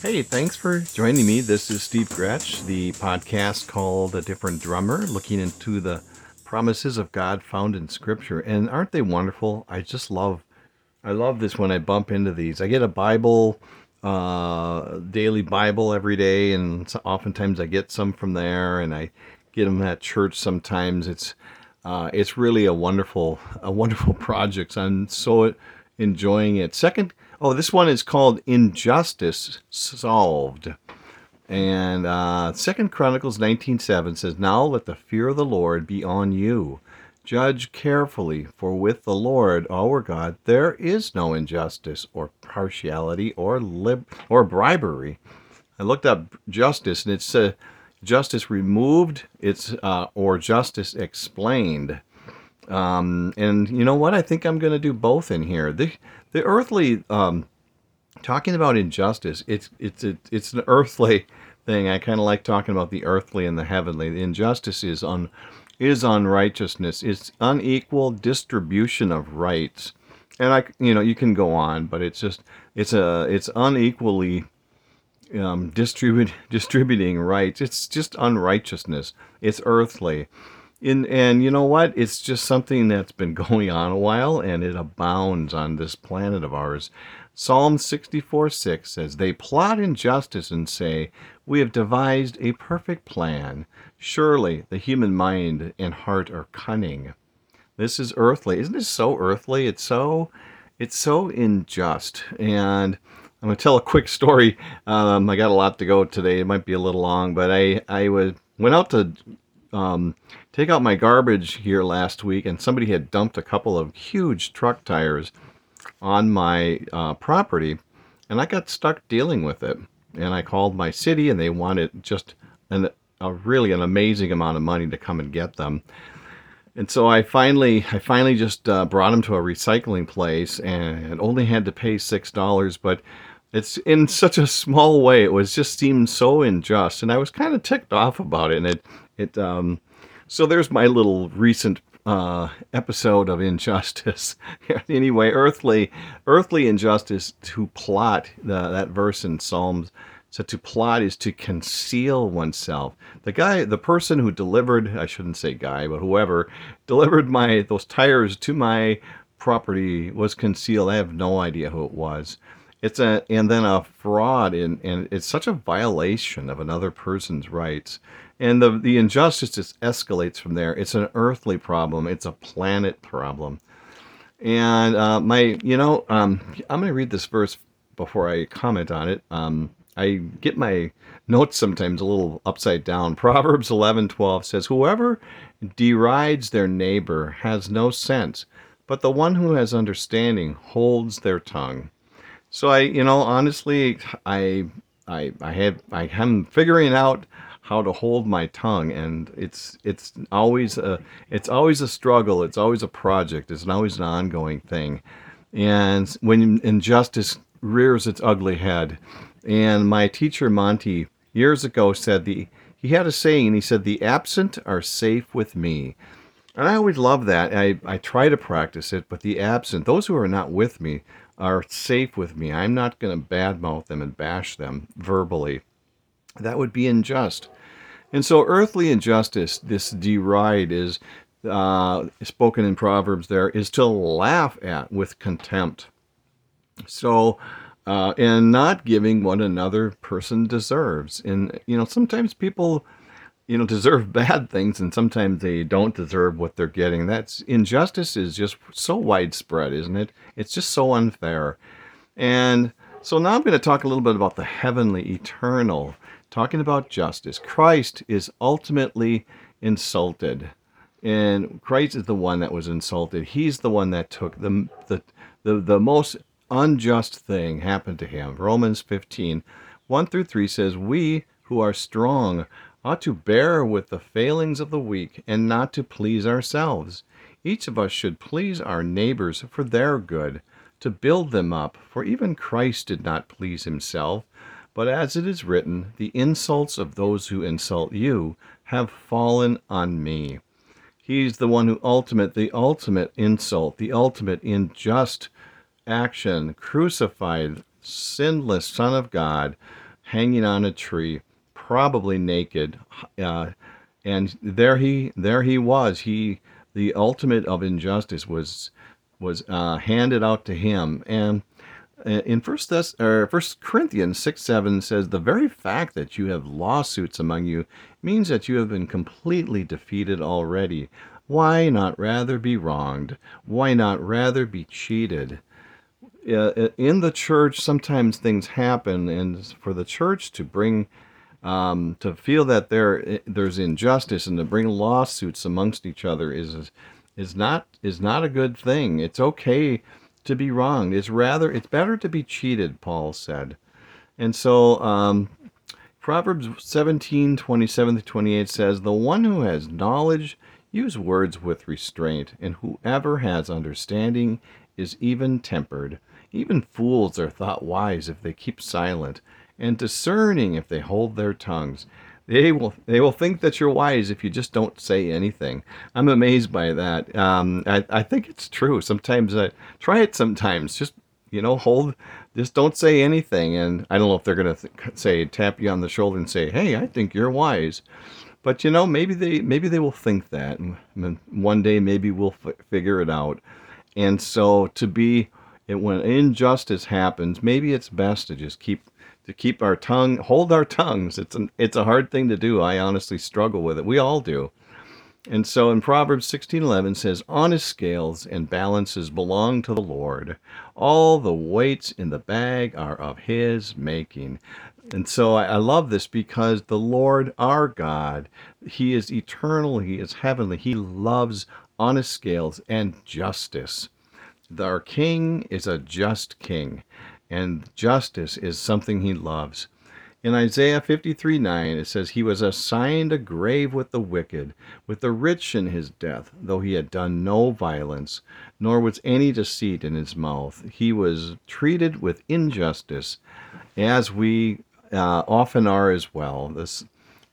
Hey, thanks for joining me. This is Steve Gretsch, the podcast called A Different Drummer, looking into the promises of God found in Scripture. And aren't they wonderful? I just love, I love this when I bump into these. I get a Bible, uh, daily Bible every day, and oftentimes I get some from there, and I get them at church. Sometimes it's, uh, it's really a wonderful, a wonderful project. I'm so enjoying it. Second Oh, this one is called Injustice Solved. And uh, Second Chronicles 19.7 says, Now let the fear of the Lord be on you. Judge carefully, for with the Lord our God there is no injustice or partiality or lib- or bribery. I looked up justice, and it's uh, justice removed, it's uh, or justice explained. Um, and you know what? I think I'm going to do both in here. The the earthly um, talking about injustice. It's it's it's, an earthly thing. I kind of like talking about the earthly and the heavenly. The injustice is on is unrighteousness. It's unequal distribution of rights. And I, you know, you can go on, but it's just it's a it's unequally um, distribute distributing rights. It's just unrighteousness. It's earthly. In, and you know what? It's just something that's been going on a while and it abounds on this planet of ours. Psalm 64 6 says, They plot injustice and say, We have devised a perfect plan. Surely the human mind and heart are cunning. This is earthly. Isn't this so earthly? It's so it's so unjust. And I'm gonna tell a quick story. Um, I got a lot to go today. It might be a little long, but I I was went out to um, take out my garbage here last week, and somebody had dumped a couple of huge truck tires on my uh, property, and I got stuck dealing with it. And I called my city, and they wanted just an, a really an amazing amount of money to come and get them. And so I finally, I finally just uh, brought them to a recycling place, and only had to pay six dollars. But it's in such a small way; it was just seemed so unjust, and I was kind of ticked off about it. And it, it, um, so there's my little recent uh, episode of injustice. anyway, earthly, earthly injustice to plot the, that verse in Psalms. So to plot is to conceal oneself. The guy, the person who delivered, I shouldn't say guy, but whoever delivered my those tires to my property was concealed. I have no idea who it was. It's a and then a fraud and and it's such a violation of another person's rights and the the injustice just escalates from there. It's an earthly problem. It's a planet problem. And uh, my, you know, um, I'm going to read this verse before I comment on it. Um, I get my notes sometimes a little upside down. Proverbs 11:12 says, "Whoever derides their neighbor has no sense, but the one who has understanding holds their tongue." So I, you know, honestly, I, I, I have, I am figuring out how to hold my tongue and it's it's always a it's always a struggle it's always a project it's always an ongoing thing. And when injustice rears its ugly head and my teacher monty years ago said the he had a saying he said the absent are safe with me. And i always love that i i try to practice it but the absent those who are not with me are safe with me. I'm not going to badmouth them and bash them verbally. That would be unjust and so, earthly injustice, this deride, is uh, spoken in Proverbs there, is to laugh at with contempt. So, uh, and not giving what another person deserves. And, you know, sometimes people, you know, deserve bad things and sometimes they don't deserve what they're getting. That's injustice is just so widespread, isn't it? It's just so unfair. And so now I'm going to talk a little bit about the heavenly, eternal talking about justice. Christ is ultimately insulted. And Christ is the one that was insulted. He's the one that took the, the, the, the most unjust thing happened to him. Romans 15, 1 through 3 says, We who are strong ought to bear with the failings of the weak and not to please ourselves. Each of us should please our neighbors for their good, to build them up, for even Christ did not please himself but as it is written, the insults of those who insult you have fallen on me. He's the one who ultimate, the ultimate insult, the ultimate unjust action, crucified, sinless Son of God, hanging on a tree, probably naked, uh, and there he there he was. He the ultimate of injustice was was uh, handed out to him, and uh, in First Thess- or First Corinthians six seven says the very fact that you have lawsuits among you means that you have been completely defeated already. Why not rather be wronged? Why not rather be cheated? Uh, in the church, sometimes things happen, and for the church to bring um, to feel that there there's injustice and to bring lawsuits amongst each other is is not is not a good thing. It's okay to be wronged. It's rather it's better to be cheated, Paul said. And so um, Proverbs 17, 27 to 28 says, The one who has knowledge use words with restraint, and whoever has understanding is even tempered. Even fools are thought wise if they keep silent, and discerning if they hold their tongues. They will they will think that you're wise if you just don't say anything. I'm amazed by that. Um, I, I think it's true. Sometimes I try it. Sometimes just you know hold just don't say anything. And I don't know if they're gonna th- say tap you on the shoulder and say, "Hey, I think you're wise." But you know, maybe they maybe they will think that, and one day maybe we'll f- figure it out. And so to be when injustice happens, maybe it's best to just keep to keep our tongue, hold our tongues. It's an, it's a hard thing to do. I honestly struggle with it. We all do. And so in Proverbs 16:11 says, "Honest scales and balances belong to the Lord. All the weights in the bag are of his making." And so I, I love this because the Lord our God, he is eternal, he is heavenly. He loves honest scales and justice. Our king is a just king and justice is something he loves. In Isaiah 53 9, it says, He was assigned a grave with the wicked, with the rich in his death, though he had done no violence, nor was any deceit in his mouth. He was treated with injustice, as we uh, often are as well. This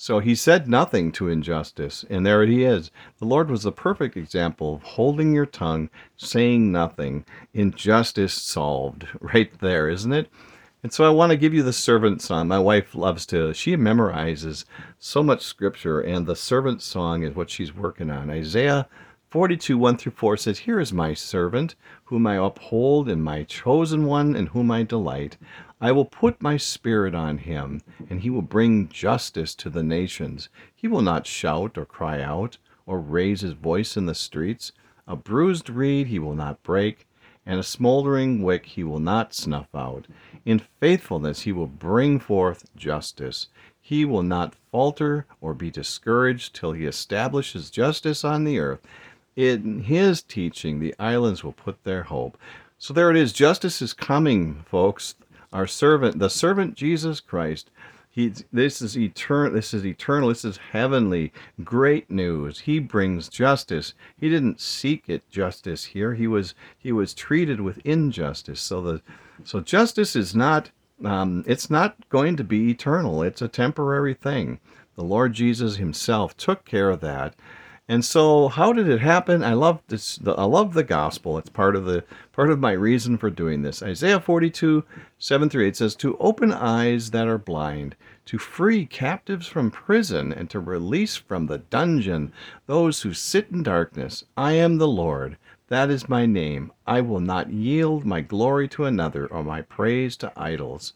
so he said nothing to injustice, and there he is. The Lord was the perfect example of holding your tongue, saying nothing, injustice solved, right there, isn't it? And so I want to give you the servant song. My wife loves to, she memorizes so much scripture, and the servant song is what she's working on. Isaiah 42, 1 through 4 says, Here is my servant, whom I uphold, and my chosen one, in whom I delight. I will put my spirit on him, and he will bring justice to the nations. He will not shout or cry out, or raise his voice in the streets. A bruised reed he will not break, and a smoldering wick he will not snuff out. In faithfulness he will bring forth justice. He will not falter or be discouraged till he establishes justice on the earth. In his teaching, the islands will put their hope. So there it is. Justice is coming, folks our servant, the servant Jesus Christ. He, this is eternal. This is eternal. This is heavenly. Great news. He brings justice. He didn't seek it justice here. He was he was treated with injustice. So the so justice is not um, it's not going to be eternal. It's a temporary thing. The Lord Jesus Himself took care of that, and so, how did it happen? I love this. The, I love the gospel. It's part of the part of my reason for doing this. Isaiah 42, 7 through 8 says, "To open eyes that are blind, to free captives from prison, and to release from the dungeon those who sit in darkness. I am the Lord. That is my name. I will not yield my glory to another, or my praise to idols."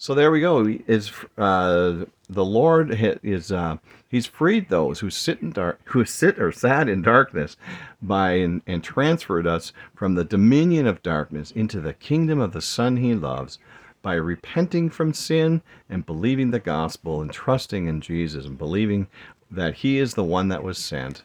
So there we go. Is uh, the Lord is uh, He's freed those who sit in dark, who sit or sat in darkness, by and, and transferred us from the dominion of darkness into the kingdom of the Son He loves, by repenting from sin and believing the gospel and trusting in Jesus and believing that He is the one that was sent.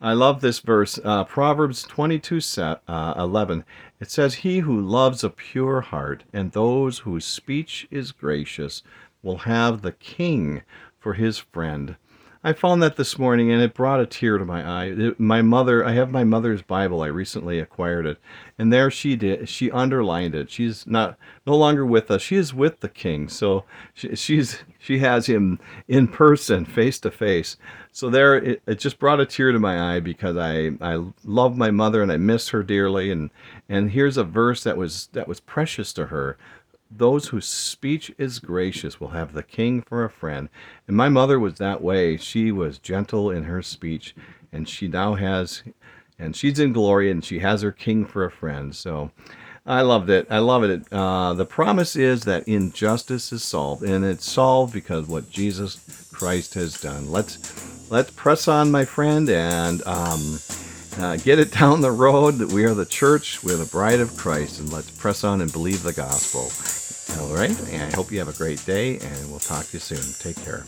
I love this verse, uh, Proverbs 22 uh, 11. It says, He who loves a pure heart and those whose speech is gracious will have the king for his friend. I found that this morning and it brought a tear to my eye. my mother, I have my mother's Bible. I recently acquired it. And there she did, she underlined it. She's not no longer with us. She is with the king. So she, she's she has him in person, face to face. So there it, it just brought a tear to my eye because I I love my mother and I miss her dearly and and here's a verse that was that was precious to her those whose speech is gracious will have the king for a friend. And my mother was that way. She was gentle in her speech, and she now has, and she's in glory, and she has her king for a friend. So I loved it. I love it. Uh, the promise is that injustice is solved, and it's solved because what Jesus Christ has done. Let's let's press on, my friend, and um, uh, get it down the road that we are the church, we're the bride of Christ, and let's press on and believe the gospel. All right. And I hope you have a great day, and we'll talk to you soon. Take care.